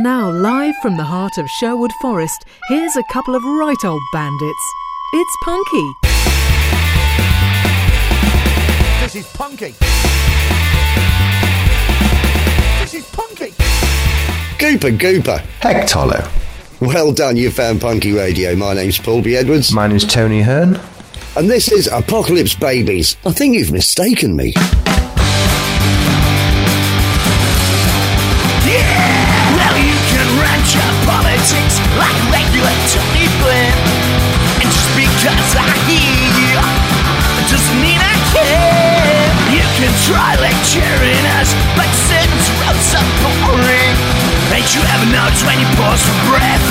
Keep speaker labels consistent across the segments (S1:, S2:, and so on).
S1: And now, live from the heart of Sherwood Forest, here's a couple of right old bandits. It's Punky.
S2: This is Punky. This is Punky.
S3: Gooper, Gooper.
S4: Heck, Tolo.
S3: Well done, you found Punky Radio. My name's Paul B. Edwards,
S4: My name's Tony Hearn.
S3: and this is Apocalypse Babies. I think you've mistaken me.
S5: Noticed when you pause for breath?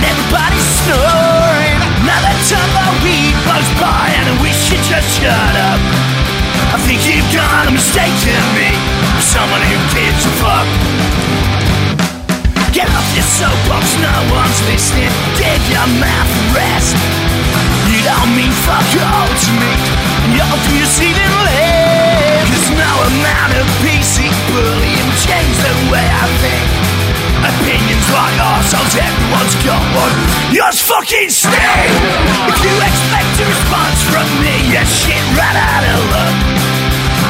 S5: And everybody's snoring. Another tumbleweed goes by and I wish you just shut up. I think you've got a mistake in me. For Someone who gives a fuck. Get off your soapbox, no one's listening. Get your mouth and rest. You don't mean fuck all to me. You're deceiving less. Cause no amount of PC bullying change the way I think. Opinions like ourselves, everyone's got one. Yours fucking stink. If you expect a response from me, you're shit right out of luck.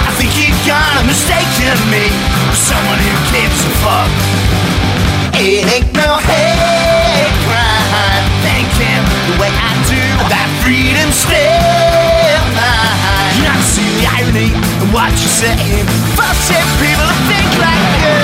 S5: I think you've got a mistake in me. Someone who gives a fuck. It ain't no hate crime thinking the way I do that freedom still mine. You not see the irony of what you're saying. Forcing people to think like you.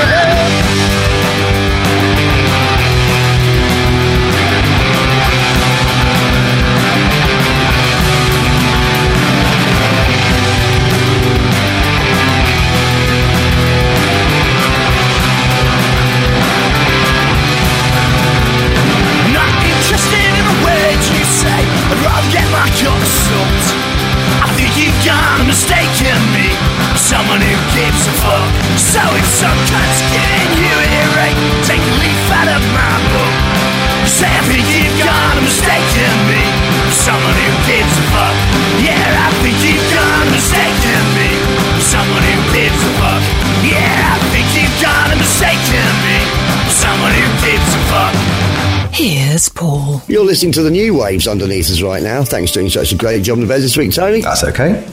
S3: Listening to the new waves underneath us right now. Thanks for doing such a great job on the bed this week, Tony.
S4: That's okay.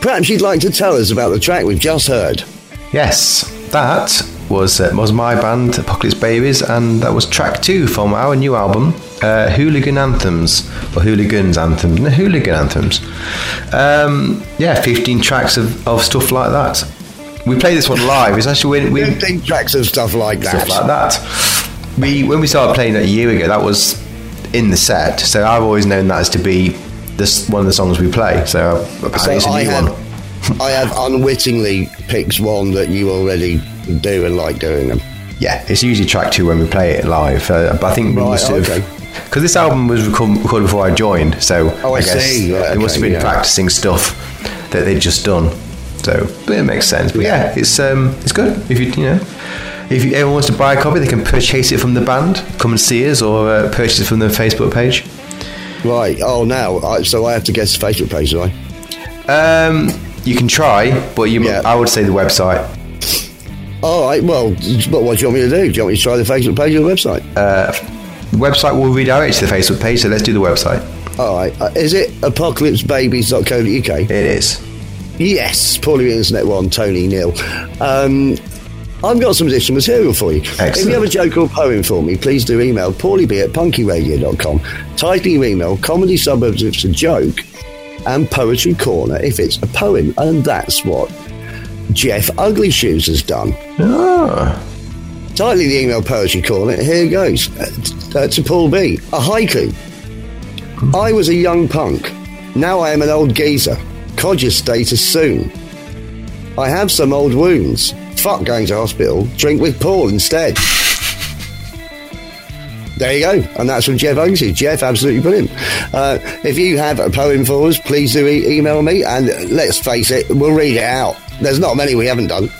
S3: Perhaps you'd like to tell us about the track we've just heard.
S4: Yes, that was uh, was my band, Apocalypse Babies, and that was track two from our new album, uh, Hooligan Anthems, or Hooligans Anthems, no, Hooligan Anthems. Um, yeah, 15 tracks of, of stuff like that. We played this one live. It's actually when we,
S3: 15 tracks of stuff like that.
S4: stuff like that. We when we started playing that a year ago, that was in the set. So I've always known that as to be this one of the songs we play. So apparently
S3: So
S4: it's a
S3: I
S4: new
S3: have,
S4: one.
S3: I have unwittingly picked one that you already do and like doing them.
S4: Yeah, it's usually track two when we play it live. Uh, but I think we
S3: Right,
S4: must have
S3: okay.
S4: because this album was recorded before I joined. So
S3: Oh, I
S4: guess
S3: see. Right,
S4: they must have been
S3: yeah.
S4: practicing stuff that they'd just done. So, but it makes sense. But yeah, it's um, it's good if you you know. If you, everyone wants to buy a copy, they can purchase it from the band. Come and see us, or uh, purchase it from the Facebook page.
S3: Right. Oh, now, I, so I have to guess the Facebook page, do I?
S4: Um, you can try, but you,
S3: Yeah.
S4: I would say the website.
S3: All right. Well, but what do you want me to do? Do you want me to try the Facebook page or the website?
S4: The website will redirect to the Facebook page, so let's do the website.
S3: All right. Uh, is it apocalypsebabies.co.uk?
S4: It is.
S3: Yes, Paulie Internet One, Tony Neil. Um, I've got some additional material for you. If you have a joke or poem for me, please do email paulieb at punkyradio.com. Title your email Comedy Suburbs if it's a joke, and Poetry Corner if it's a poem. And that's what Jeff Ugly Shoes has done.
S4: Ah,
S3: Title the email Poetry Corner. Here goes. Uh, uh, to Paul B. A haiku. I was a young punk. Now I am an old geezer. Codger status soon. I have some old wounds. Fuck going to hospital. Drink with Paul instead. There you go. And that's from Jeff Ugly. Jeff, absolutely brilliant. Uh, if you have a poem for us, please do e- email me. And let's face it, we'll read it out. There's not many we haven't done.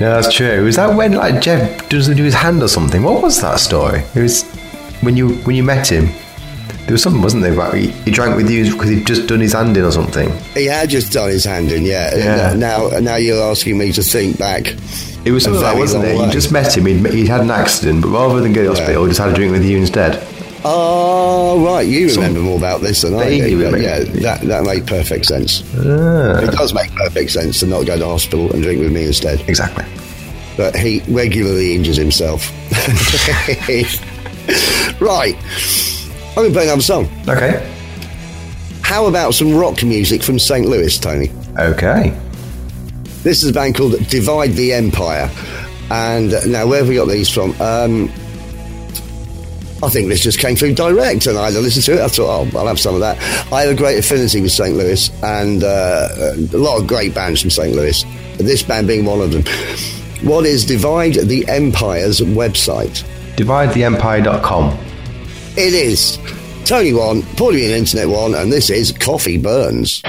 S4: Yeah, that's true. Was that when like Jeff doesn't do his hand or something? What was that story? It was when you when you met him. There was something, wasn't there? About he, he drank with you because he'd just done his hand in or something.
S6: He had just done his hand in, yeah.
S4: Yeah.
S6: Now, now you're asking me to think back.
S4: It was something like, wasn't it?
S6: way.
S4: You just met him. He'd, he'd had an accident, but rather than go to hospital, he just had a drink with you instead.
S6: Oh, right. You remember more about this than I do. Yeah, that, that made perfect sense.
S4: Ah,
S6: It does make perfect sense to not go to hospital and drink with me instead.
S4: exactly.
S6: But he regularly injures himself. right. I'm going to play another song.
S4: Okay.
S6: How about some rock music from St. Louis, Tony?
S4: Okay.
S6: This is a band called Divide the Empire. And uh, now, where have we got these from? Um, I think this just came through direct, and I listened to it. I thought, oh, I'll have some of that. I have a great affinity with St. Louis, and uh, a lot of great bands from St. Louis. This band being one of them. What is Divide the Empire's website?
S4: DivideTheEmpire.com.
S6: It is Tony One, Paulie and Internet One, and this is Coffee Burns.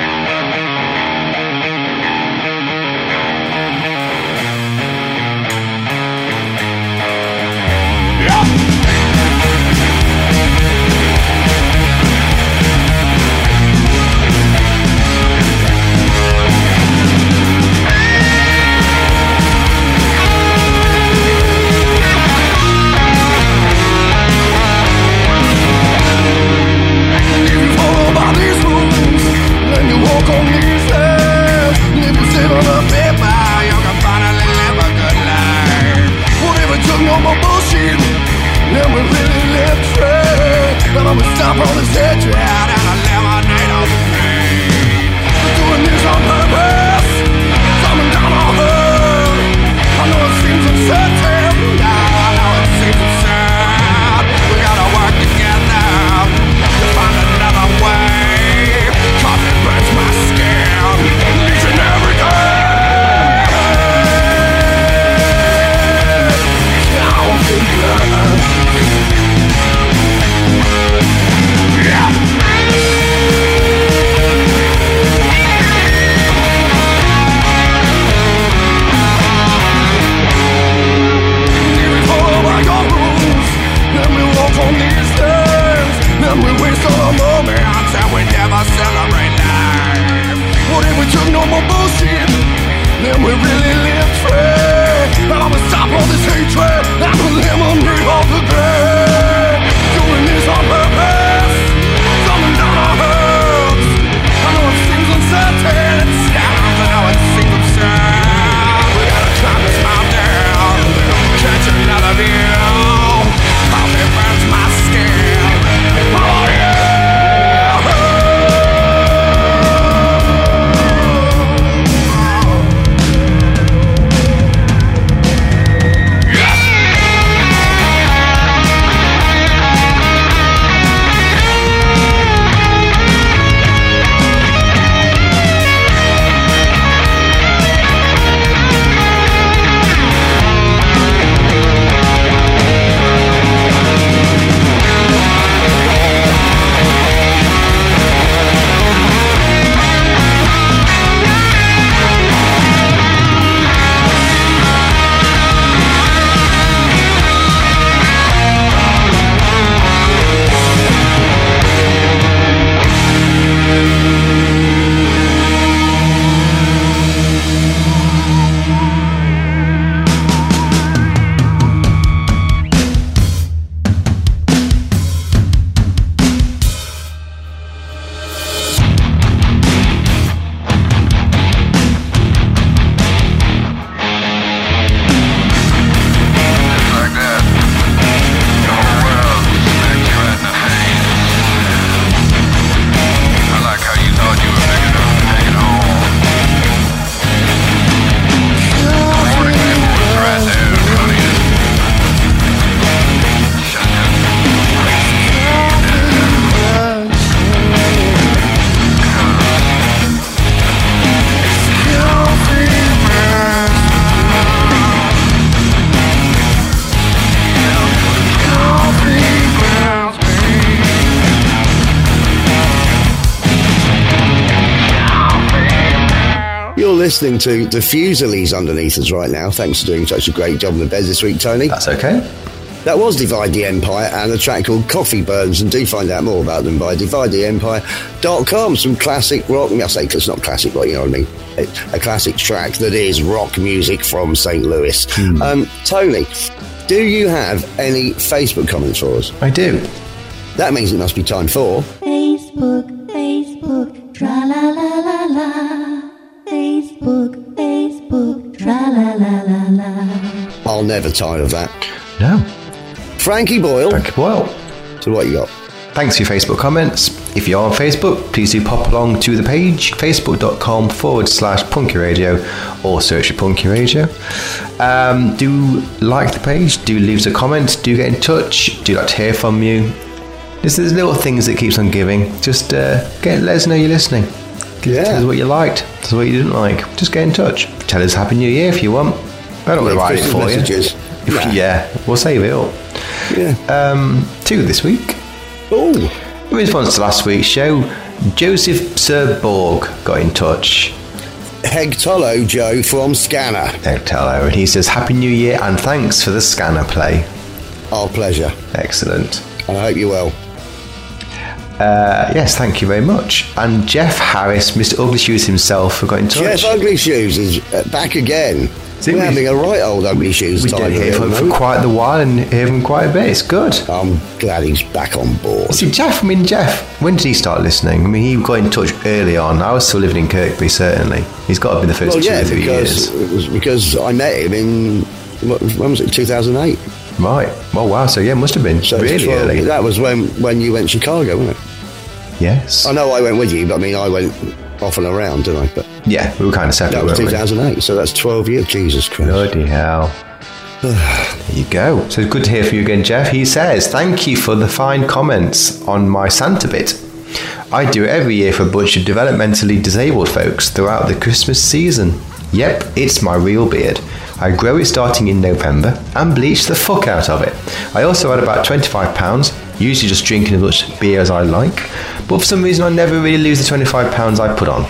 S6: Listening to the Fusilies underneath us right now. Thanks for doing such a great job in the bed this week, Tony.
S4: That's okay.
S3: That was Divide the Empire and a track called Coffee Burns, and do find out more about them by dividetheempire.com. Some classic rock, I say it's not classic rock, you know what I mean? A classic track that is rock music from St. Louis. Um, Tony, do you have any Facebook comments for us?
S4: I do.
S3: That means it must be time for.
S7: Facebook, Facebook, tra la la la la. Facebook, Facebook, tra la la la la.
S3: I'll never tire of that.
S4: No.
S3: Frankie Boyle.
S4: Frankie Boyle.
S3: So what you got?
S4: Thanks for your Facebook comments. If you're on Facebook, please do pop along to the page, facebook.com forward slash punky radio, or search for punky radio. Um, do like the page, do leave us a comment, do get in touch, do like to hear from you. There's, there's little things that keeps on giving. Just uh, get, let us know you're listening.
S3: Yeah.
S4: Tell us what you liked, tell us what you didn't like. Just get in touch. Tell us Happy New Year if you want. I don't want to write it for
S3: messages.
S4: you.
S3: Nah.
S4: Yeah, we'll save it all.
S3: Yeah.
S4: Um, two this week.
S3: Oh,
S4: In response to last week's show, Joseph Sir Borg got in touch.
S3: Hegtolo Joe from Scanner.
S4: Hello, and he says, Happy New Year and thanks for the scanner play.
S3: Our pleasure.
S4: Excellent.
S3: And I hope you're well.
S4: Uh, yes, thank you very much. And Jeff Harris, Mr. Ugly Shoes himself, got in touch.
S3: Jeff Ugly Shoes is uh, back again. We're
S4: we-
S3: having a right old Ugly Shoes
S4: we
S3: time
S4: did hear
S3: here at
S4: from
S3: the
S4: for quite the while and hear from quite a bit. It's good.
S3: I'm glad he's back on board.
S4: See, Jeff, I mean, Jeff, when did he start listening? I mean, he got in touch early on. I was still living in Kirkby, certainly. He's got to be the first
S3: Well,
S4: two
S3: yeah,
S4: or three
S3: because
S4: years.
S3: it was because I met him in when was it? 2008.
S4: Right. Well, wow. So, yeah, must have been
S3: So
S4: really
S3: 12
S4: early.
S3: That was when when you went to Chicago, wasn't it?
S4: Yes.
S3: I know I went with you, but I mean I went off and around, didn't I? But
S4: Yeah, we were kind of separate,
S3: that was
S4: weren't we?
S3: 2008, so that's 12 years. Jesus Christ.
S4: Bloody hell. there you go. So good to hear from you again, Jeff. He says, Thank you for the fine comments on my Santa bit. I do it every year for a bunch of developmentally disabled folks throughout the Christmas season. Yep, it's my real beard. I grow it starting in November and bleach the fuck out of it. I also add about £25, usually just drinking as much beer as I like, but for some reason I never really lose the £25 I put on.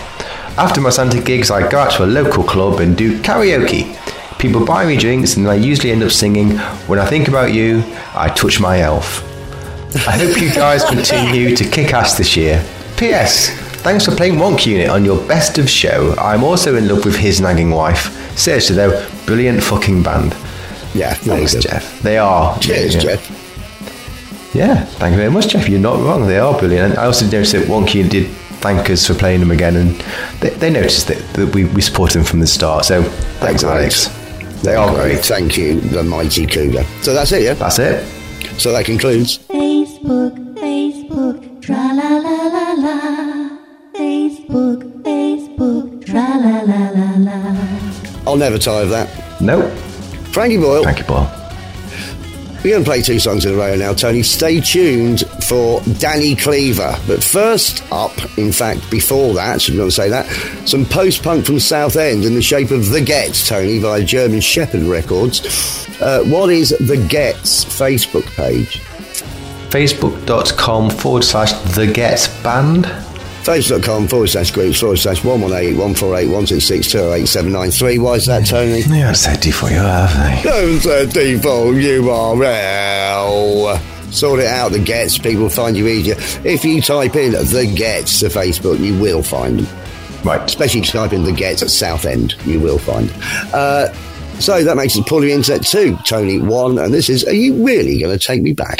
S4: After my Santa gigs, I go out to a local club and do karaoke. People buy me drinks and I usually end up singing, When I Think About You, I Touch My Elf. I hope you guys continue to kick ass this year. P.S. Thanks for playing Wonk Unit on your best of show. I'm also in love with his nagging wife. Seriously though, brilliant fucking band.
S3: Yeah,
S4: Thanks,
S3: good.
S4: Jeff. They are.
S3: Cheers,
S4: yeah.
S3: Jeff.
S4: Yeah, thank you very much, Jeff. You're not wrong. They are brilliant. And I also noticed that Wonky did thank us for playing them again, and they, they noticed that, that we, we supported them from the start. So thanks,
S3: great.
S4: Alex. They are great.
S3: Thank you, the mighty Cougar. So that's it, yeah?
S4: That's it.
S3: So that concludes.
S7: Facebook, Facebook, tra la la la la. Facebook, Facebook, tra la la la la.
S3: I'll never tire of that.
S4: Nope.
S3: Frankie Boyle.
S4: Frankie Boyle.
S3: We're going to play two songs in a row now, Tony. Stay tuned for Danny Cleaver. But first up, in fact, before that, going to say that, some post punk from Southend in the shape of The Gets, Tony, via German Shepherd Records. Uh, what is The Gets Facebook page?
S4: Facebook.com forward slash The Gets Band.
S3: Facebook.com forward slash groups forward slash 118 148 126 208 793. Why is that, Tony?
S4: They haven't said D for you, have they?
S3: Don't say default URL. Sort it out, the gets. People find you easier. If you type in the gets to Facebook, you will find them.
S4: Right.
S3: Especially if you type in the gets at Southend, you will find them. Uh, so that makes it Paulie Internet 2, Tony 1, and this is Are You Really Going to Take Me Back?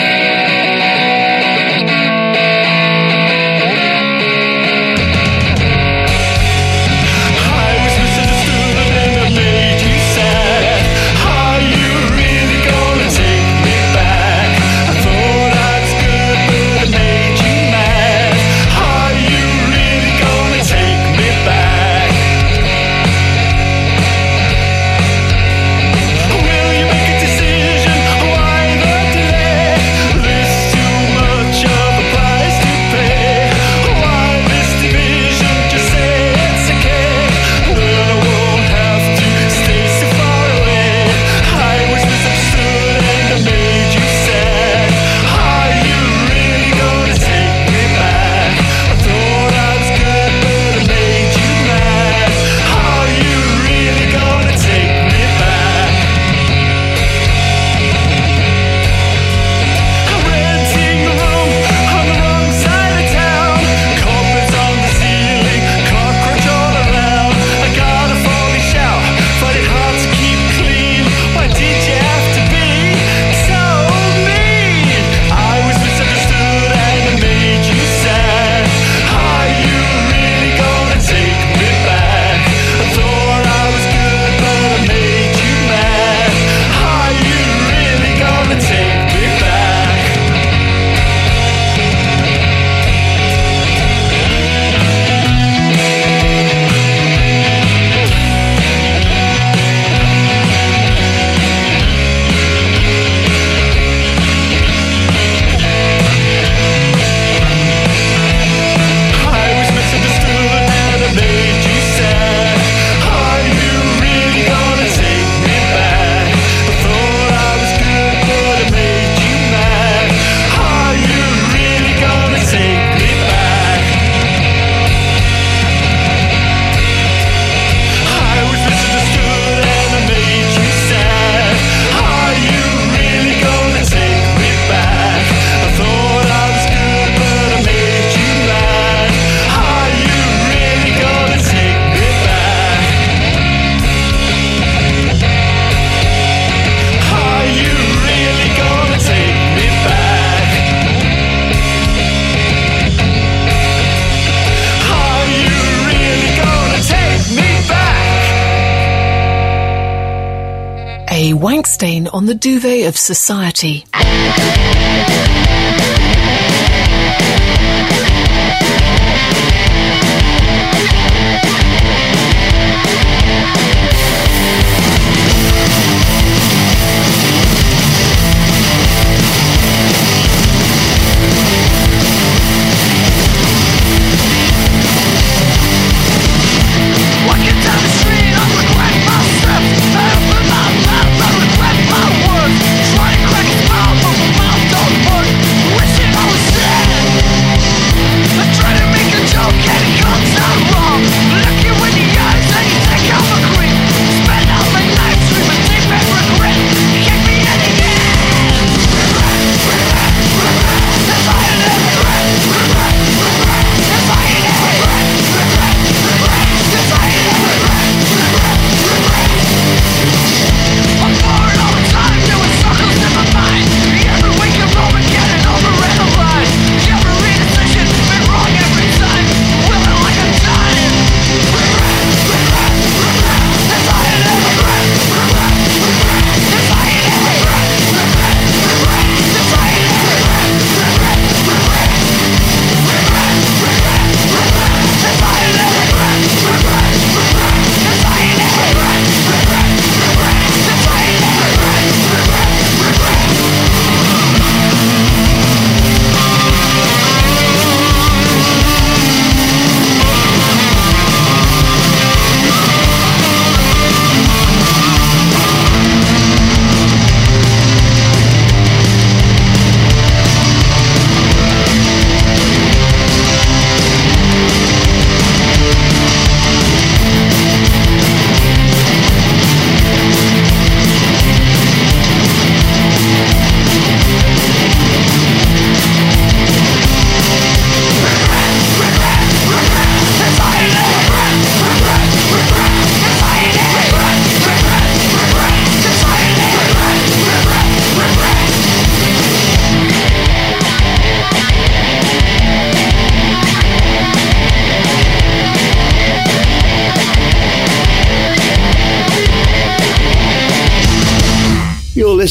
S1: Stain on the duvet of society.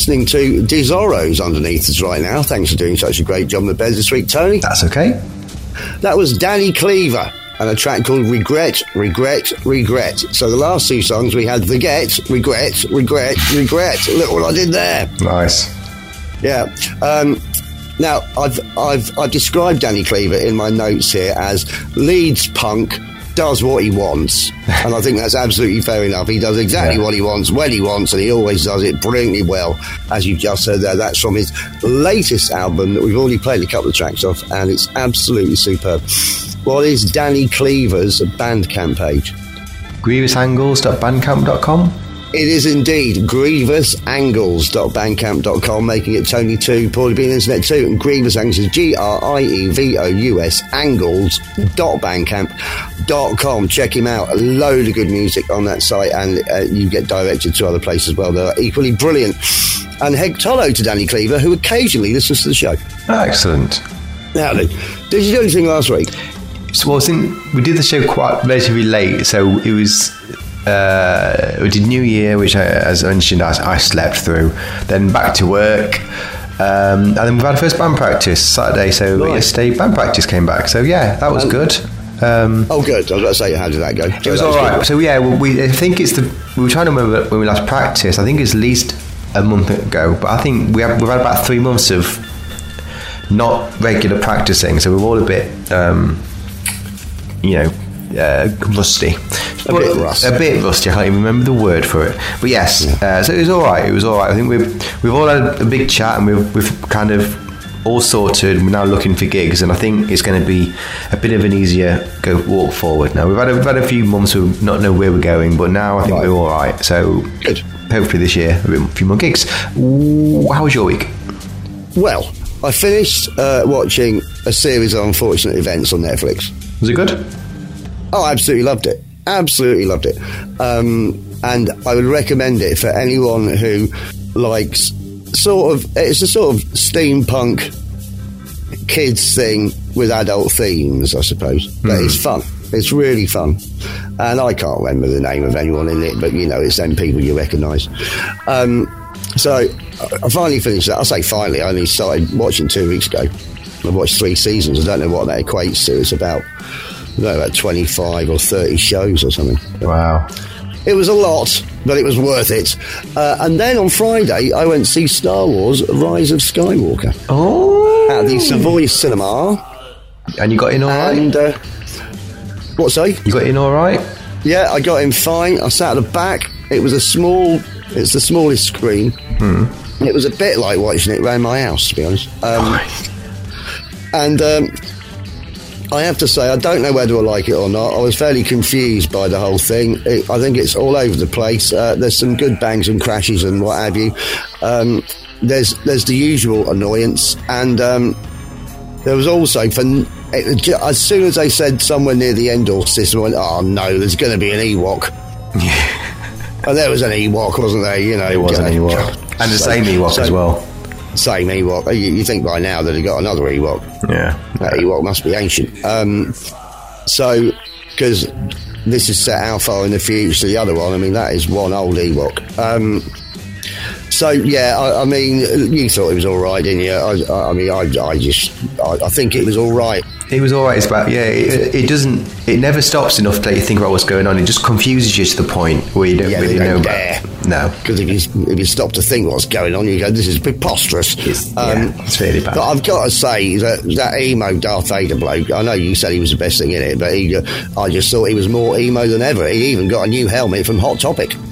S3: Listening to Desoros underneath us right now. Thanks for doing such a great job on the beds this week, Tony.
S4: That's okay.
S3: That was Danny Cleaver and a track called Regret, Regret, Regret. So the last two songs we had Forget, Regret, Regret, Regret. Look what I did there.
S4: Nice.
S3: Yeah. Um, now I've I've I've described Danny Cleaver in my notes here as Leeds punk does what he wants, and I think that's absolutely fair enough. He does exactly
S4: Yeah.
S3: what he wants when he wants, and he always does it brilliantly well. As you've just said there, that's from his latest album that we've already played a couple of tracks off, and it's absolutely superb. What is Danny Cleaver's Bandcamp page?
S4: Grievousangles.bandcamp.com.
S3: It is indeed grievousangles.bandcamp.com, making it Tony 2, Paulie Bean Internet 2, and Grievous Angles is G R I E V O U S angles.bandcamp.com. Check him out. A load of good music on that site, and uh, you get directed to other places as well that are equally brilliant. And head hello to Danny Cleaver, who occasionally listens to the show.
S4: Excellent.
S3: Now, then, did you do anything last week?
S4: So, well, we did the show quite relatively late, so it was. Uh, we did New Year, which, I, as I mentioned, I, I slept through. Then back to work, um, and then we've had first band practice Saturday. So
S3: Nice.
S4: yesterday, band practice came back. So yeah, that was
S3: Um,
S4: good. Um,
S3: Oh, good. I was about to say, how did that go?
S4: it was all right. So yeah, well, we I think it's the we were trying to remember when we last practiced. I think it's at least a month ago, but I think we have we've had about three months of not regular practicing, so we're all a bit, um, you know, uh, rusty.
S3: A bit rust.
S4: A bit rusty. I can't even remember the word for it. But yes, uh, so it was all right. It was all right. I think we've we've all had a big chat and we've we've kind of all sorted. We're now looking for gigs, and I think it's going to be a bit of an easier go walk forward. Now we've had a, we've had a few months of not know where we're going, but now I think
S3: Right.
S4: we're all right. So
S3: Good.
S4: Hopefully this year a, bit, a few more gigs. Ooh, How was your week?
S3: Well, I finished uh, watching a series of unfortunate events on Netflix.
S4: Was it good?
S3: Oh, I absolutely loved it. Absolutely loved it. Um, and I would recommend it for anyone who likes sort of, it's a sort of steampunk kids thing with adult themes, I suppose. But it's fun. It's really fun. And I can't remember the name of anyone in it, but you know, it's them people you recognise. Um, so I finally finished that. I say finally, I only started watching two weeks ago. I watched three seasons. I don't know what that equates to. It's about, I don't know, about 25 or 30 shows or something.
S4: Wow.
S3: It was a lot, but it was worth it. Uh, and then on Friday, I went to see Star Wars Rise of Skywalker
S4: Oh.
S3: at the Savoy Cinema.
S4: And you got in all right?
S3: And, uh, what, say?
S4: You got in all right?
S3: Yeah, I got in fine. I sat at the back. It was a small, it's the smallest screen. It was a bit like watching it around my house, to be honest. Um, and um, I have to say, I don't know whether I like it or not. I was fairly confused by the whole thing. It, I think it's all over the place. Uh, there's some good bangs and crashes and what have you. Um, there's there's the usual annoyance, and um, there was also for it, as soon as they said somewhere near the Endor system, I went, oh no, there's going to be an Ewok. and there was an Ewok, wasn't there? You know,
S4: It was an Ewok. And the
S3: So-
S4: same Ewok
S3: so-
S4: as well.
S3: Same Ewok. You, you think by now that he got another Ewok?
S4: Yeah.
S3: That Ewok must be ancient. Um, so, because this is set how far in the future the other one, I mean, that is one old Ewok. Um, so, yeah, I, I mean, you thought it was all right, didn't you? I, I, I mean, I, I just, I, I think it was all right.
S4: It was all right. It's about yeah. It, it doesn't. It never stops enough to let you think about what's going on. It just confuses you to the point where you don't
S3: Yeah,
S4: really know.
S3: don't
S4: about-
S3: dare.
S4: No.
S3: Because if you, if you stop to think what's going on, you go, this is preposterous.
S4: It's- yeah, it's really bad.
S3: But I've got to say that that emo Darth Vader bloke, I know you said he was the best thing in it, but he, uh, I just thought he was more emo than ever. He even got a new helmet from Hot Topic.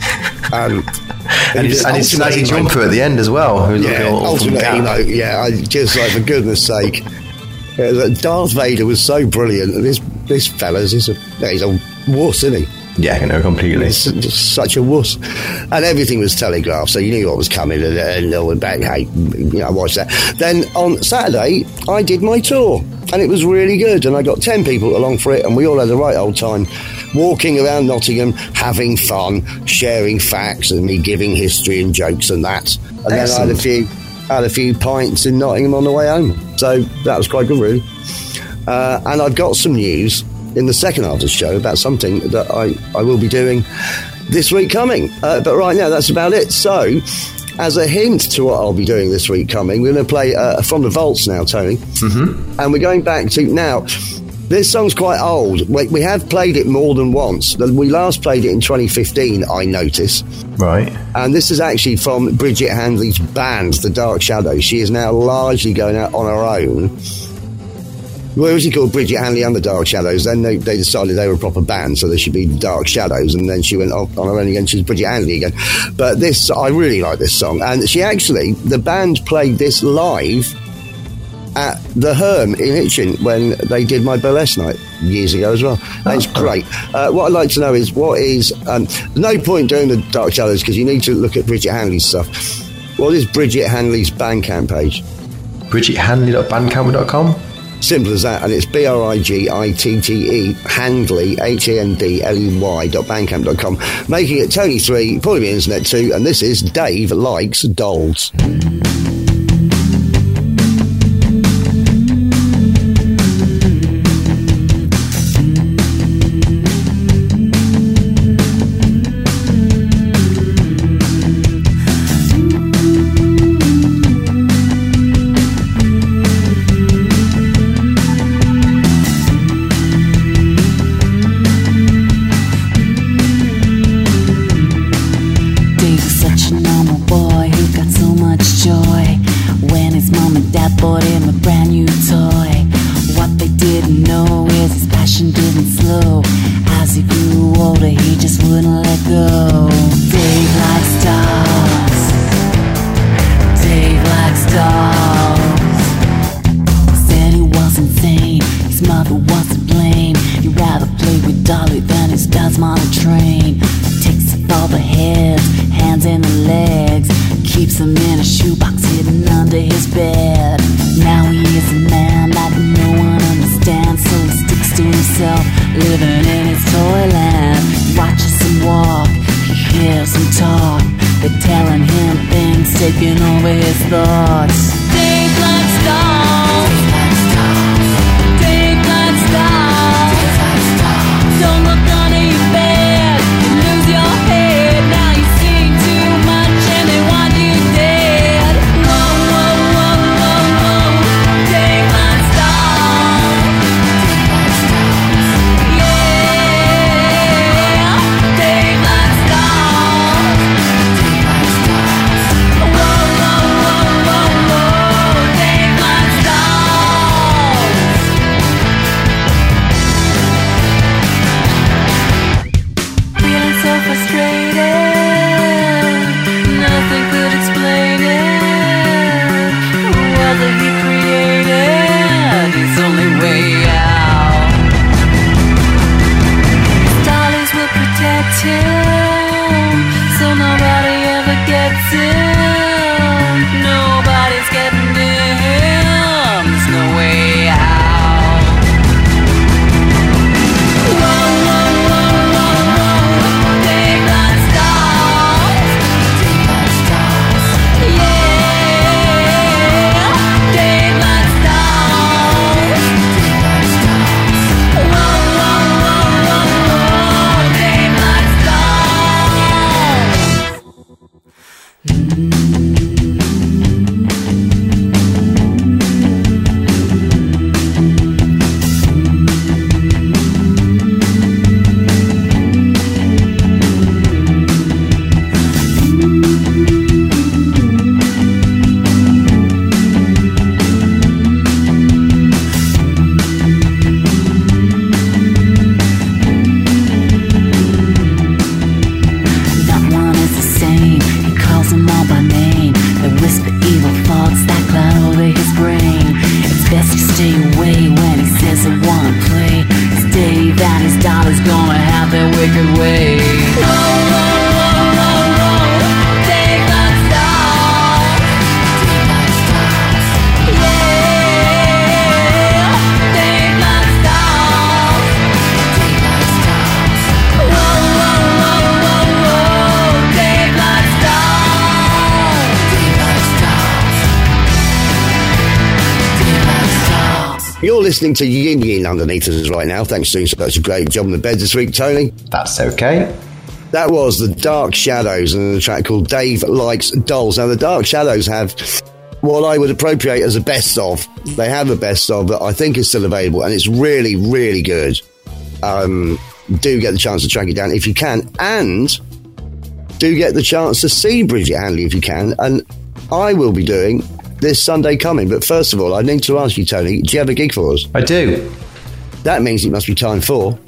S3: Um,
S4: And his, and his
S3: ultimate
S4: snazzy jumper at the end as well. Who's
S3: Yeah,
S4: looking all, all from
S3: ultimate
S4: Gap.
S3: emo. Yeah, I just like for goodness sake. Darth Vader was so brilliant. This this fella's he's a he's a wuss, isn't he?
S4: Yeah, I know completely.
S3: It's such a wuss. And everything was telegraphed, so you knew what was coming. And, and went back, hey, you know, I watched that. Then on Saturday, I did my tour, and it was really good. And I got 10 people along for it, and we all had a right old time walking around Nottingham, having fun, sharing facts, and me giving history and jokes and that. And then I had a few. Had a few pints in Nottingham on the way home, so that was quite good, really. Uh, and I've got some news in the second half of the show about something that I, I will be doing this week coming. Uh, but right now, that's about it. So, as a hint to what I'll be doing this week coming, we're going to play uh, from the vaults now, Tony. Mm-hmm. And we're going back to now. This song's quite old. We, we have played it more than once. We last played it in 2015, I notice.
S4: Right.
S3: And this is actually from Brigitte Handley's band, The Dark Shadows. She is now largely going out on her own. Well, was she called Brigitte Handley and the Dark Shadows? Then they, they decided they were a proper band, so they should be the Dark Shadows. And then she went off on her own again. She's Brigitte Handley again. But this, I really like this song. And she actually, the band played this live at the Herm in Hitchin when they did my burlesque night years ago as well. That's it's great. Uh, what I'd like to know is what is um, no point doing the Dark Shadows because you need to look at Brigitte Handley's stuff. What is Brigitte Handley's Bandcamp page?
S4: BrigitteHandley.bandcamp.com.
S3: Simple as that, and it's B R I G I T T E Handley H A N D L E Y dot bandcamp dot com. Making it Tony three, Paulie the Internet two, and this is Dave likes dolls. Listening to Yin Yin underneath us right now. Thanks for doing such a great job on the bed this week, Tony.
S4: That's okay.
S3: That was the Dark Shadows and a track called Dave Likes Dolls. Now, the Dark Shadows have what I would appropriate as a best of. They have a best of that I think is still available, and it's really, really good. Um, do get the chance to track it down if you can, and do get the chance to see Brigitte Handley if you can. And I will be doing this Sunday coming. But first of all, I need to ask you, Tony, do you have a gig for us?
S4: I do.
S3: That means it must be time for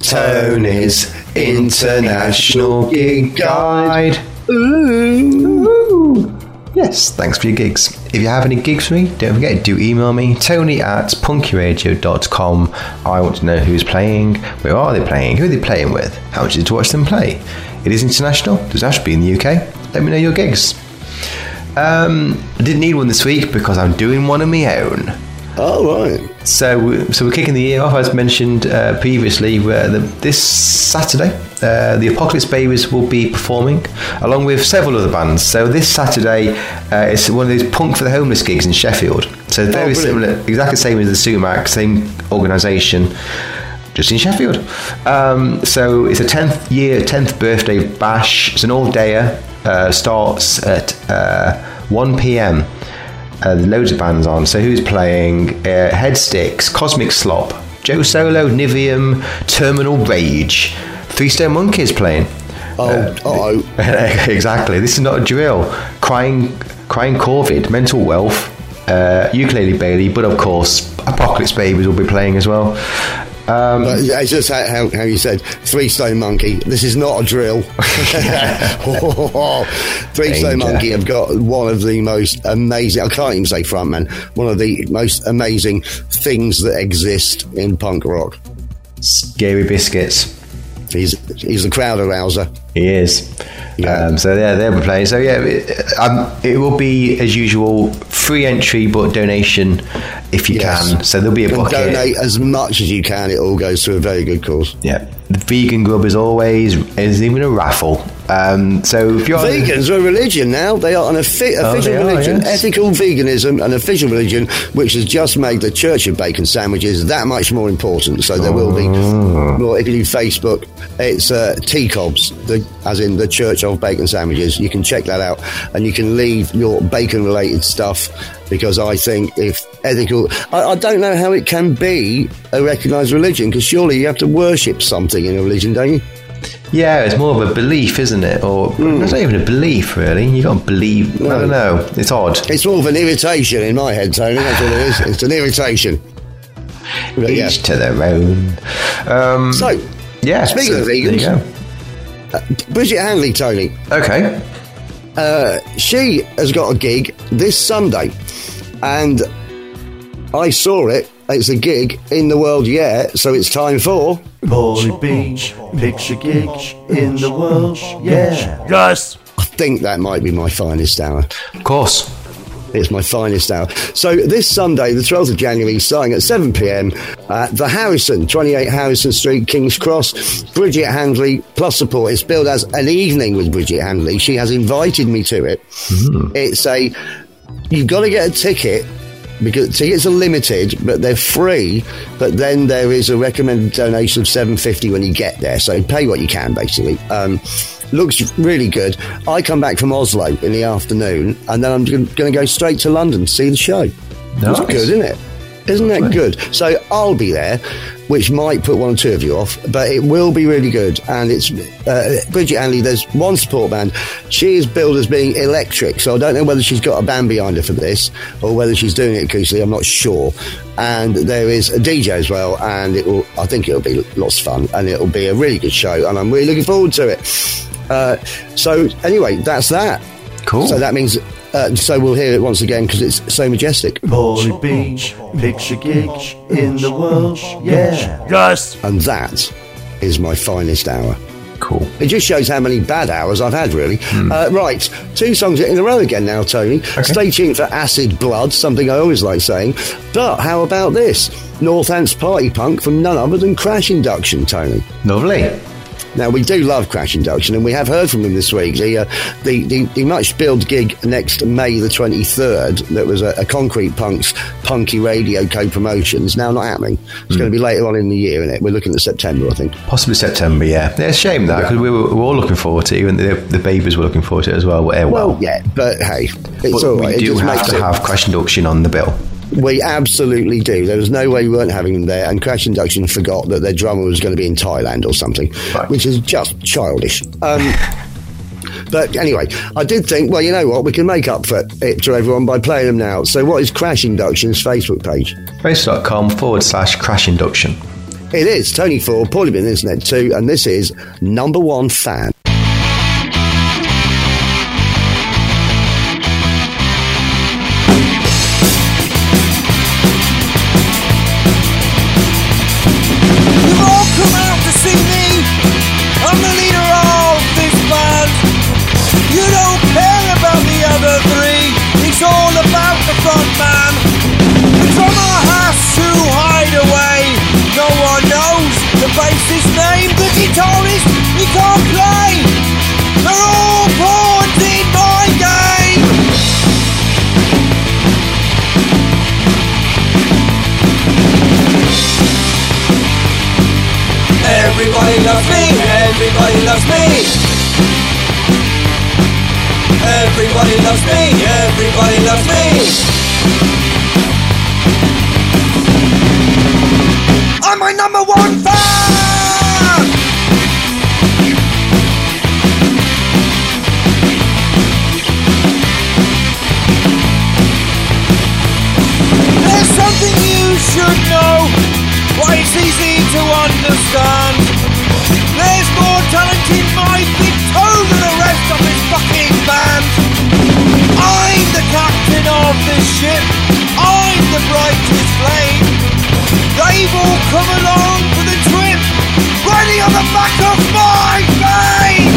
S4: Tony's International Gig Guide. Yes, thanks for your gigs. If you have any gigs for me, don't forget, do email me, tony at punkyradio.com. I want to know who's playing, where are they playing, who are they playing with, how much is it to watch them play. It is international, does to be in the UK? Let me know your gigs. Um, I didn't need one this week because I'm doing one of my own.
S3: Oh, right.
S4: So, so we're kicking the year off, as mentioned uh, previously. Where the, this Saturday, uh, the Apocalypse Babies will be performing, along with several other bands. So this Saturday, uh, it's one of those punk for the homeless gigs in Sheffield. So very
S3: brilliant.
S4: similar, exactly the same as the Sumac, same organisation. Just in Sheffield. Um, so it's a 10th year, 10th birthday bash. It's an all dayer. Uh, starts at uh, 1 pm. Uh, loads of bands on. So who's playing? Uh, Headsticks, Cosmic Slop, Joe Solo, Nivium, Terminal Rage, Three Stone Monkeys playing.
S3: Oh, oh.
S4: exactly. This is not a drill. Crying, crying Corvid, Mental Wealth, uh, Ukulele Bailey, but of course, Apocalypse Babies will be playing as well. Um,
S3: But it's just how, how, how you said, Three Stone Monkey. This is not a drill. Three Stone Monkey have got one of the most amazing, I can't even say frontman, one of the most amazing things that exist in punk rock.
S4: Scary Biscuits.
S3: He's, he's the crowd arouser.
S4: He is.
S3: Yeah.
S4: Um, so yeah, they'll be playing. So yeah, it, um, it will be as usual free entry, but donation if you
S3: Yes.
S4: can. So there'll be a
S3: And
S4: bucket.
S3: donate as much as you can. It all goes to a very good cause.
S4: Yeah, the vegan grub is always. There's even a raffle. Um, so if you're
S3: Vegans are a religion now. They are an offi-
S4: Oh,
S3: official
S4: are,
S3: religion,
S4: yes.
S3: ethical veganism, an official religion, which has just made the Church of Bacon Sandwiches that much more important. So there will be
S4: Oh.
S3: more. If you do Facebook, it's uh, TCOBS, the, as in the Church of Bacon Sandwiches. You can check that out, and you can leave your bacon-related stuff because I think if ethical, I, I don't know how it can be a recognised religion because surely you have to worship something in a religion, don't you?
S4: Yeah, it's more of a belief, isn't it? Or
S3: Hmm.
S4: it's not even a belief, really. You got to believe. I don't know. It's odd.
S3: It's more of an irritation in my head, Tony. That's what it is. It's an irritation. But yeah.
S4: Each to their own. Um,
S3: So,
S4: yeah.
S3: speaking
S4: so
S3: of vegans-
S4: go.
S3: Brigitte Handley, Tony,
S4: Okay.
S3: she has got a gig this Sunday, and I saw it. It's a gig in the world, yet, So it's time for
S2: Paulie Beach, picture gig in the world, yeah. Yes.
S3: I think that might be my finest hour.
S4: Of course.
S3: It's my finest hour. So this Sunday, the 12th of January, starting at 7 pm at the Harrison, 28 Harrison Street, King's Cross. Brigitte Handley plus support. It's billed as an evening with Brigitte Handley. She has invited me to it. Hmm. It's a you've got to get a ticket because tickets are limited, but they're free. But then there is a recommended donation of seven fifty when you get there. So pay what you can, basically. Um, looks really good. I come back from Oslo in the afternoon, and then I'm going to go straight to London to see the show. That's
S4: Nice.
S3: good, isn't it? Isn't that good? So I'll be there, which might put one or two of you off, but it will be really good. And it's uh, Brigitte Handley. There's one support band. She is billed as being electric, so I don't know whether she's got a band behind her for this or whether she's doing it acoustically. I'm not sure. And there is a DJ as well, and it will. I think it'll be lots of fun, and it'll be a really good show, and I'm really looking forward to it. Uh, so anyway, that's that.
S4: Cool.
S3: So that means. Uh, so we'll hear it once again because it's so majestic.
S2: Paulie Beach, picture gig in the world. Yeah. Yes.
S3: and that is my finest hour.
S4: Cool.
S3: It just shows how many bad hours I've had, really. Uh, right, two songs in a row again now, Tony. Stay tuned for Acid Blood, something I always like saying. But how about this? Northants Party Punk from none other than Crash Induction, Tony.
S4: Lovely.
S3: Now, we do love Crash Induction, and we have heard from them this week. The, uh, the, the, the much billed gig next May the 23rd, that was a, a Concrete Punk's Punky Radio co promotion, is now not happening. It's going to be later on in the year, isn't it? We're looking at September, I think.
S4: Possibly September, yeah. yeah it's a shame that because we were, we were all looking forward to it. and the, the babies were looking forward to it as well. Well,
S3: Well, yeah, but hey, it's
S4: But
S3: all
S4: we
S3: right. It
S4: do
S3: just
S4: have to
S3: it-
S4: have crash induction on the bill.
S3: We absolutely do. There was no way we weren't having them there, and Crash Induction forgot that their drummer was going to be in Thailand or something,
S4: Right.
S3: which is just childish. Um, but anyway, I did think, well, you know what? We can make up for it to everyone by playing them now. So, what is Crash Induction's Facebook page?
S4: Facebook.com forward slash crash induction.
S3: It is Tony Ford, Paulie Bin Internet 2, and this is Number One Fan.
S5: Talent in my big toe the rest of this fucking band. I'm the captain of this ship. I'm the brightest flame. They've all come along for the trip, ready on the back of my name.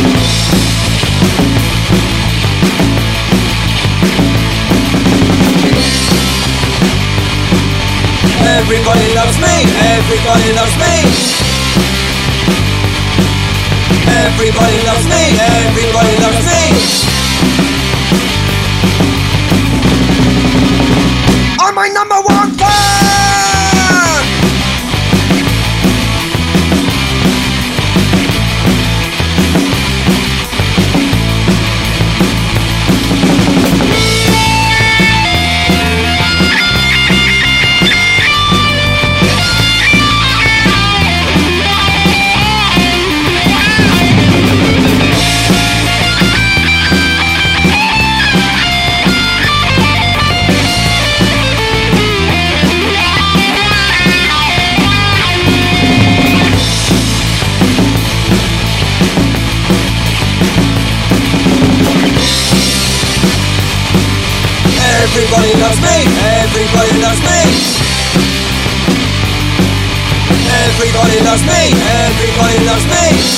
S5: Everybody loves me, everybody loves me. Everybody loves me, everybody loves me. Everybody loves me, everybody loves me. Everybody loves me, everybody loves me.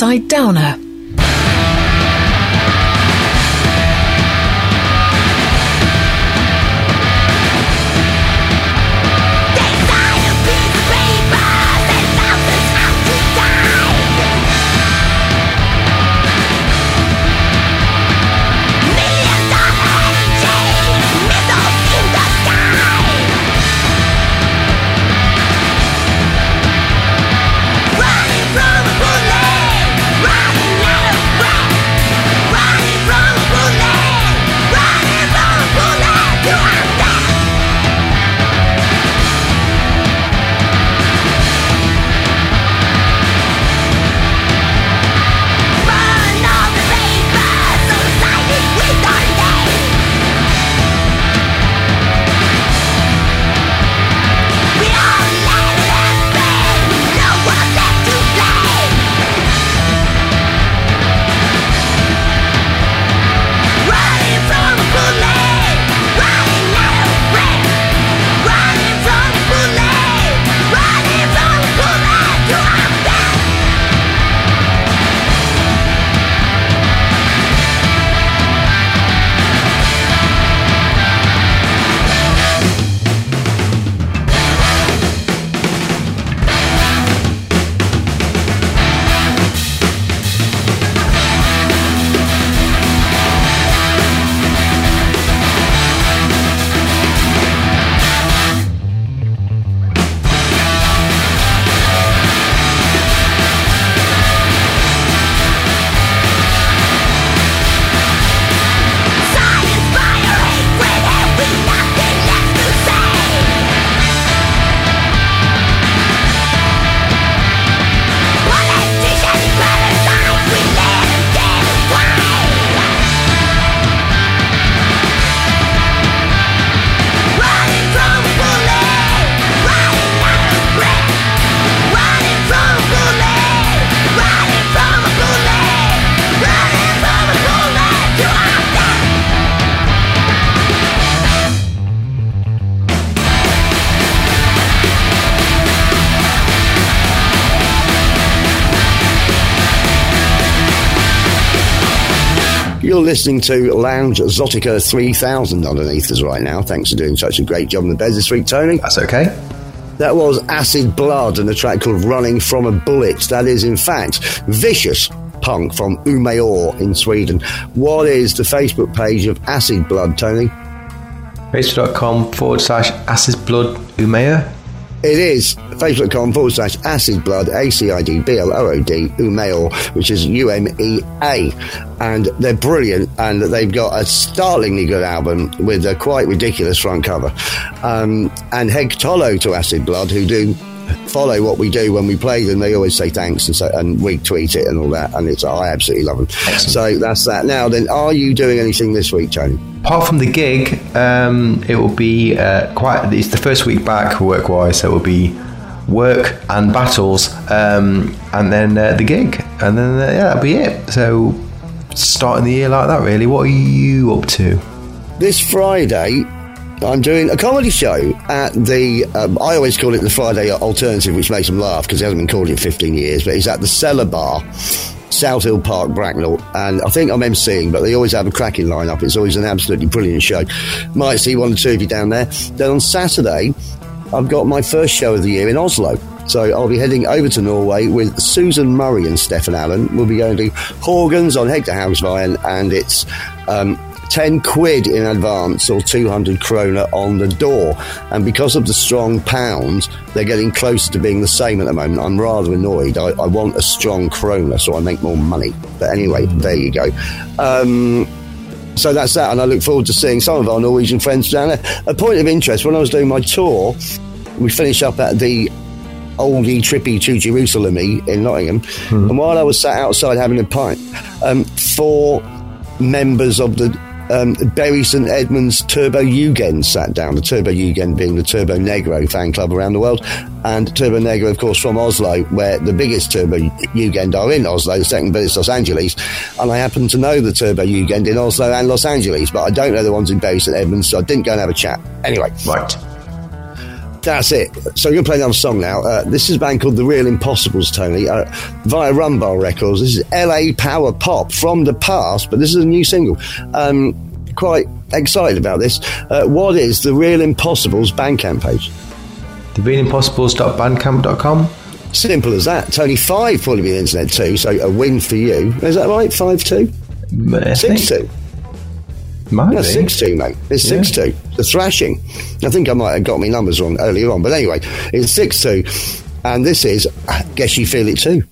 S1: Upside Downer.
S3: You're listening to Lounge Zotica 3000 underneath us right now. Thanks for doing such a great job in the bed this week, Tony.
S4: That's okay.
S3: That was Acid Blood and a track called Running from a Bullet. That is, in fact, vicious punk from Umeå in Sweden. What is the Facebook page of Acid Blood, Tony?
S4: Facebook.com forward slash acid blood umea.
S3: It is facebook.com forward slash acid blood, A C I D B L O O D, Umeo, which is U M E A. And they're brilliant, and they've got a startlingly good album with a quite ridiculous front cover. Um, and Heg Tolo to Acid Blood, who do follow what we do when we play them. They always say thanks and, so, and retweet it and all that, and it's I absolutely love them. So that's that. Now, then, are you doing anything this week, Tony?
S4: Apart from the gig, um, it will be uh, quite. It's the first week back work wise, so it will be work and battles, um, and then uh, the gig, and then uh, yeah, that'll be it. So starting the year like that, really. What are you up to?
S3: This Friday, I'm doing a comedy show at the. Um, I always call it the Friday Alternative, which makes them laugh because it hasn't been called in 15 years. But it's at the Cellar Bar, South Hill Park, Bracknell, and I think I'm emceeing. But they always have a cracking lineup. It's always an absolutely brilliant show. Might see one or two of you down there. Then on Saturday, I've got my first show of the year in Oslo. So I'll be heading over to Norway with Susan Murray and Stefan Allen. We'll be going to Horgans on Hegdehaugsveien, and it's um, 10 quid in advance or 200 kroner on the door. And because of the strong pound, they're getting closer to being the same at the moment. I'm rather annoyed. I, I want a strong kroner so I make more money. But anyway, there you go. Um, so that's that, and I look forward to seeing some of our Norwegian friends down there. A point of interest when I was doing my tour, we finished up at the oldie trippy to Jerusalem in Nottingham, and while I was sat outside having a pint, um, four members of the um, Bury St Edmunds Turbo Jugend sat down. The Turbo Jugend being the Turbonegro fan club around the world, and Turbonegro, of course, from Oslo, where the biggest Turbo Jugend are in Oslo. The second biggest Los Angeles, and I happen to know the Turbo Jugend in Oslo and Los Angeles, but I don't know the ones in Bury St Edmunds, so I didn't go and have a chat. Anyway,
S4: Right.
S3: That's it. So we're going to play another song now. Uh, this is a band called The Real Impossibles, Tony, uh, via Rumbar Records. This is LA Power Pop from the past, but this is a new single. Um, quite excited about this. Uh, what is The Real Impossibles Bandcamp page?
S4: TheRealImpossibles.bandcamp.com.
S3: Simple as that. Tony, five probably be the internet too, so a win for you. Is that right? Five two?
S4: I
S3: Six
S4: think-
S3: two?
S4: Might be.
S3: six two, mate. It's
S4: Yeah.
S3: six two. The thrashing. I think I might have got my numbers wrong earlier on, but anyway, it's six two, and this is. I guess you feel it too.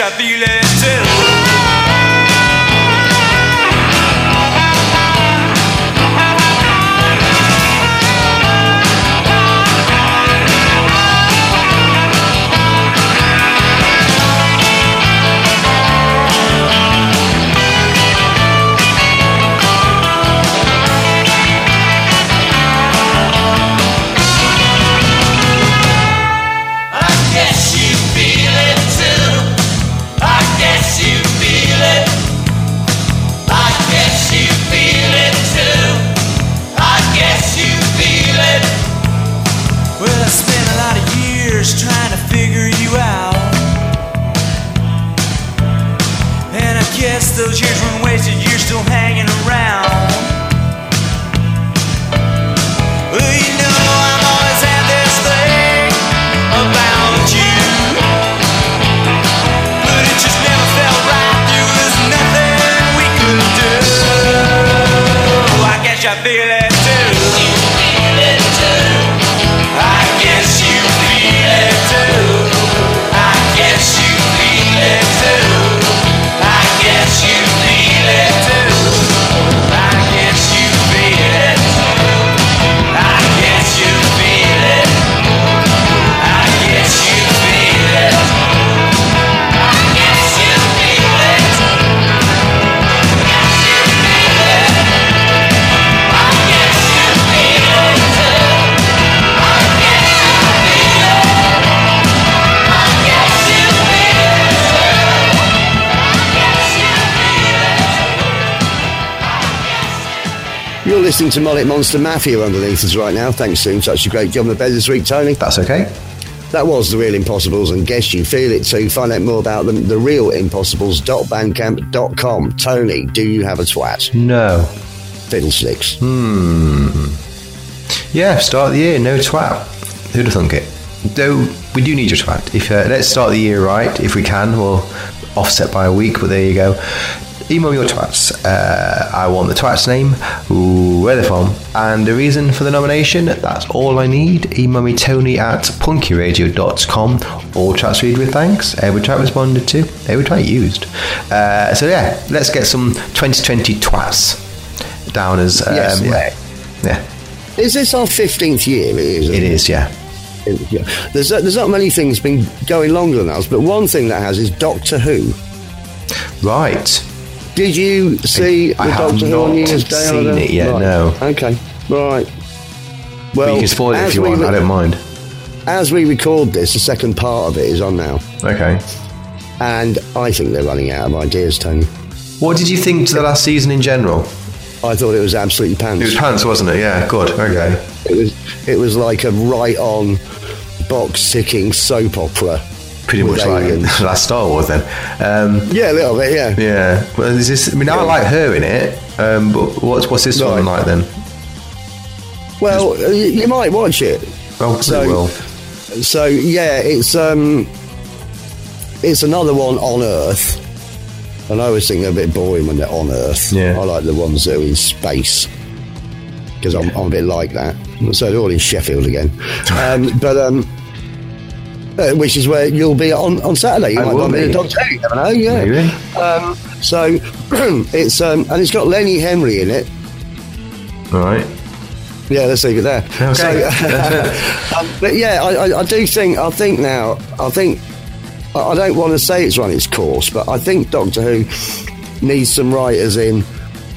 S5: One.
S3: Listening to Mullet Monster Mafia underneath us right now. Thanks, Soon. Such a great job on the bed this week, Tony.
S4: That's okay.
S3: That was The Real Impossibles, and guess you feel it too. Find out more about them, therealimpossibles.bandcamp.com. Tony, do you have a twat?
S4: No.
S3: Fiddlesticks. Hmm.
S4: Yeah, start of the year, no twat. Who'd have thunk it? Though we do need your twat. If uh, let's start the year right, if we can. We'll offset by a week, but there you go. Email your twats. Uh, I want the twat's name, where they're from, and the reason for the nomination. That's all I need. Email me Tony at punkyradio.com. All twats read with thanks. Every twat responded to. Every twat used. Uh, so yeah, let's get some 2020 twats down as um,
S3: Yes,
S4: yeah. yeah.
S3: Is this our 15th year? It is.
S4: It is, yeah.
S3: yeah. There's there's not many things been going longer than ours, but one thing that has is Doctor Who.
S4: Right.
S3: Did you see
S4: I
S3: the Doctor Who on New Year's Day?
S4: seen it yet,
S3: Right.
S4: no.
S3: Okay, right.
S4: But
S3: Well,
S4: you can spoil it if you want.
S3: re-
S4: I don't mind.
S3: As we record this, the second part of it is on now,
S4: Okay.
S3: and I think they're running out of ideas, Tony.
S4: What did you think to the last season in general?
S3: I thought it was absolutely pants.
S4: It was pants, wasn't it? Yeah, good. Okay.
S3: It was it was like a right on box ticking soap opera.
S4: Pretty much like
S3: aliens.
S4: the last Star Wars then. Um,
S3: Yeah, a little bit, yeah.
S4: yeah. Well, is this, I mean, I like her in it, um, but what's, what's this one like then?
S3: Well, uh, you, you might watch it.
S4: Well,
S3: So-
S4: pretty well.
S3: So yeah, it's um, it's another one on Earth. And I always think they're a bit boring when they're on Earth.
S4: Yeah.
S3: I like the ones that are in space because I'm, I'm a bit like that. So they're all in Sheffield again. Um, but um, uh, which is where you'll be on, on Saturday. You
S4: I
S3: might
S4: will be.
S3: Dr. Who, you never know. Yeah. Um, so it's um, and it's got Lenny Henry in it.
S4: All right.
S3: Yeah, let's leave it there. So, um, but yeah, I, I, I do think I think now I think I I don't want to say it's run its course, but I think Doctor Who needs some writers in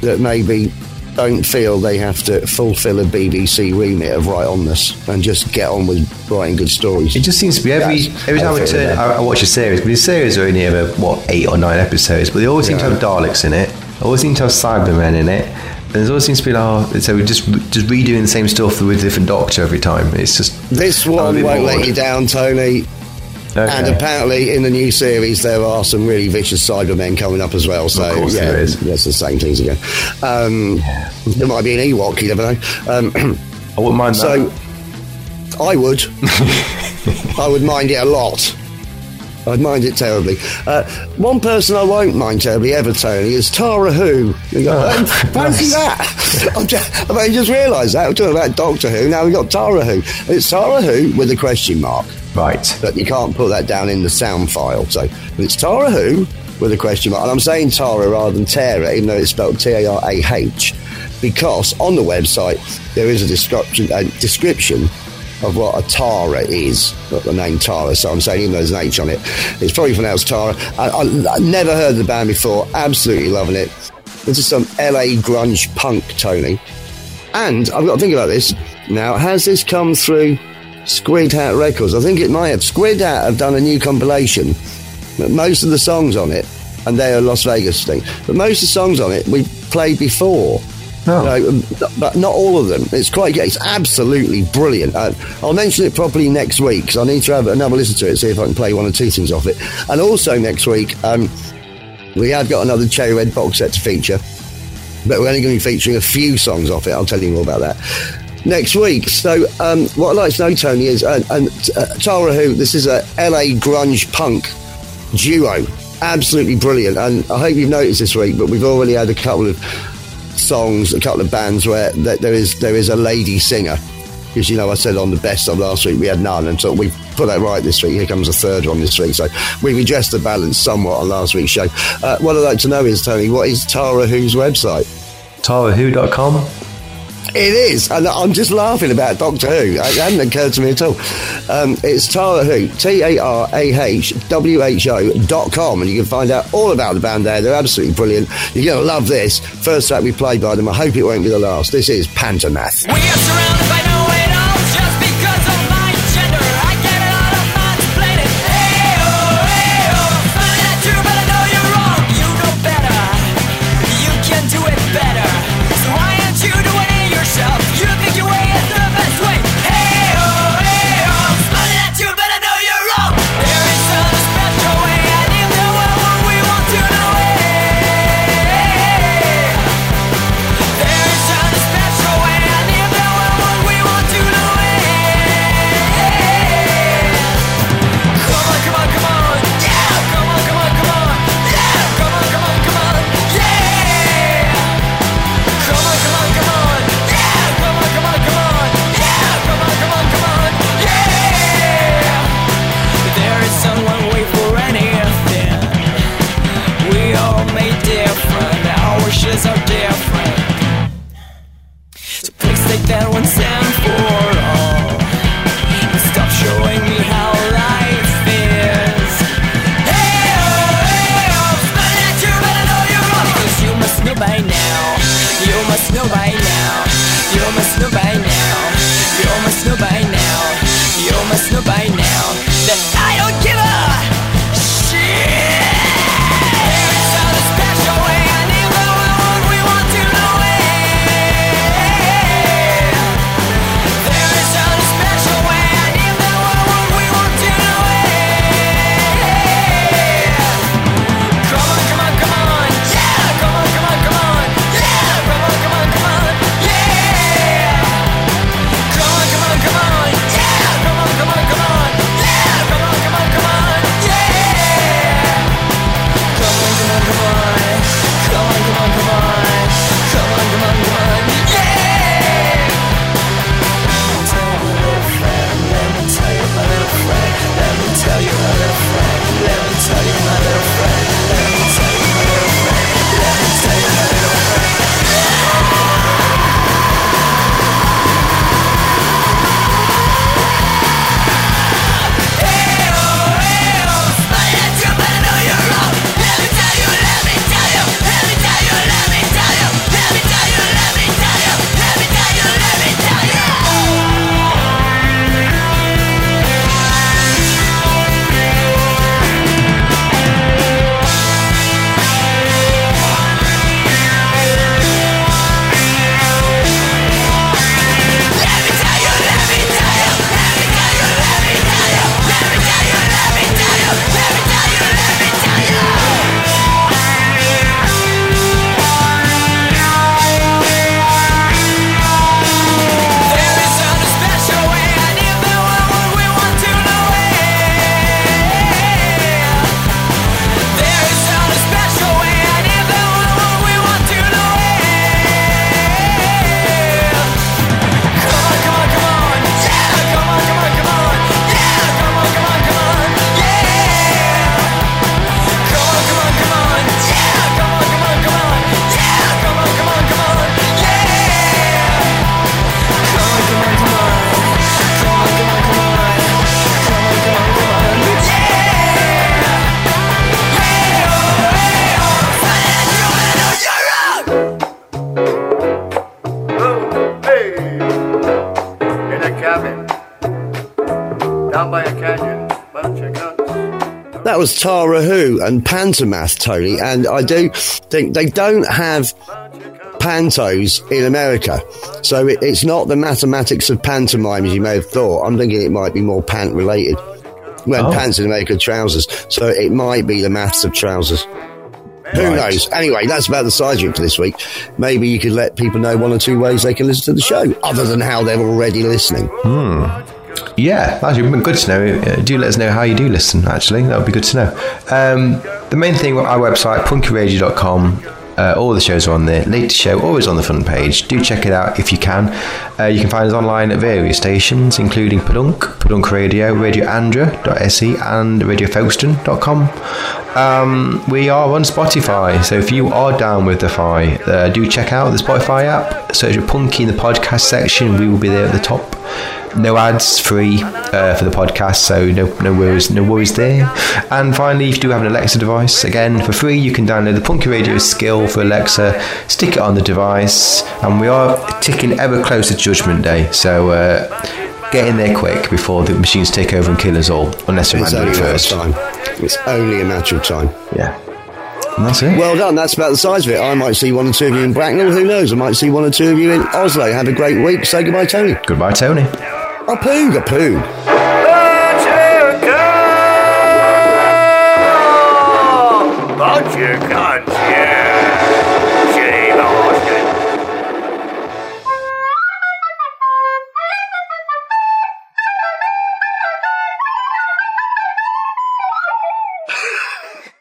S3: that maybe don't feel they have to fulfil a BBC remit of right onness and just get on with writing good stories.
S4: It just seems to be every
S3: That's
S4: every time
S3: I
S4: turn, I, I watch a series, but the series are only ever what eight or nine episodes, but they always seem to have Daleks in it. Always seem to have Cybermen in it. And there's always seems to be like, oh, so we're just just redoing the same stuff with a different Doctor every time. It's just
S3: This one won't let you down, Tony.
S4: Okay.
S3: And apparently, in the new series, there are some really vicious Cybermen coming up as well. So, yeah,
S4: there is.
S3: that's the same things again. Um, There might be an Ewok, you never know. Um,
S4: I wouldn't mind
S3: so,
S4: that.
S3: I would. I would mind it a lot. I'd mind it terribly. Uh, one person I won't mind terribly ever, Tony, is Tarah Who. You go,
S4: Oh,
S3: "Um, fancy that? I'm just, I mean, just realised that. We're talking about Doctor Who, now we've got Tarah Who. It's Tarah Who with a question mark
S4: Right.
S3: but you can't put that down in the sound file. So it's Tarah Who with a question mark. And I'm saying Tara rather than Tara, even though it's spelled T A R A H, because on the website there is a description, a description of what a Tara is, not the name Tara. So I'm saying, even though there's an H on it, it's probably pronounced Tara. I, I, I never heard the band before, absolutely loving it. This is some LA grunge punk, Tony. And I've got to think about this now. Has this come through Squid Hat Records? I think it might have. Squid Hat have done a new compilation. But most of the songs on it, and they're a Las Vegas thing, but most of the songs on it we played before.
S4: No.
S3: You know, but not all of them. It's quite. It's absolutely brilliant. Uh, I'll mention it properly next week because I need to have another listen to it, see if I can play one or two things off it. And also next week, um, we have got another Cherry Red box set to feature but we're only going to be featuring a few songs off it. I'll tell you more about that next week. So, um, what I'd like to know, Tony, is uh, and uh, Tarah Who. This is a LA grunge punk duo, absolutely brilliant. And I hope you've noticed this week, but we've already had a couple of songs, a couple of bands where th- there is there is a lady singer. Because you know, I said on the best of last week we had none, and so we put that right this week. Here comes a third one this week, so we've adjusted the balance somewhat on last week's show. Uh, what I'd like to know is, Tony, what is Tarah Who's website?
S4: TarahWho.com.
S3: It is, and I'm just laughing about Doctor Who. It hadn't occurred to me at all. Um, it's Tarah Who, T A R A H W H O dot com, and you can find out all about the band there. They're absolutely brilliant. You're going to love this. First track we played by them. I hope it won't be the last. This is Pantomath.
S5: We are surrounded
S3: That was Tarah Who and Pantomath, Tony, and I do think they don't have pantos in America, so it, it's not the mathematics of pantomime as you may have thought. I'm thinking it might be more pant related. When
S4: Oh.
S3: pants in America trousers, so it might be the maths of trousers. Who
S4: Right.
S3: knows? Anyway, that's about the side trip for this week. Maybe you could let people know one or two ways they can listen to the show, other than how they're already listening. Hmm.
S4: Yeah, actually, it'd good to know. Uh, do let us know how you do listen, actually. That would be good to know. Um, the main thing, our website, punkyradio.com. Uh, all the shows are on there. Latest show always on the front page. Do check it out if you can. Uh, you can find us online at various stations, including Padunk, Padunk Radio, RadioAndra.se, and RadioFolkston.com. Um, we are on Spotify, so if you are down with the Fi, uh, do check out the Spotify app. Search for Punky in the podcast section. We will be there at the top no ads free uh, for the podcast so no no worries no worries there and finally if you do have an alexa device again for free you can download the punky radio skill for alexa stick it on the device and we are ticking ever closer to judgment day so uh, get in there quick before the machines take over and kill us all unless we
S3: It's
S4: handle
S3: only
S4: it
S3: a matter
S4: first
S3: time. It's only a matter of time.
S4: yeah and that's it
S3: Well done. That's about the size of it. I might see one or two of you in Bracknell. Who knows? I might see one or two of you in Oslo. Have a great week. Say goodbye, Tony.
S4: goodbye tony
S3: A poog, a poog.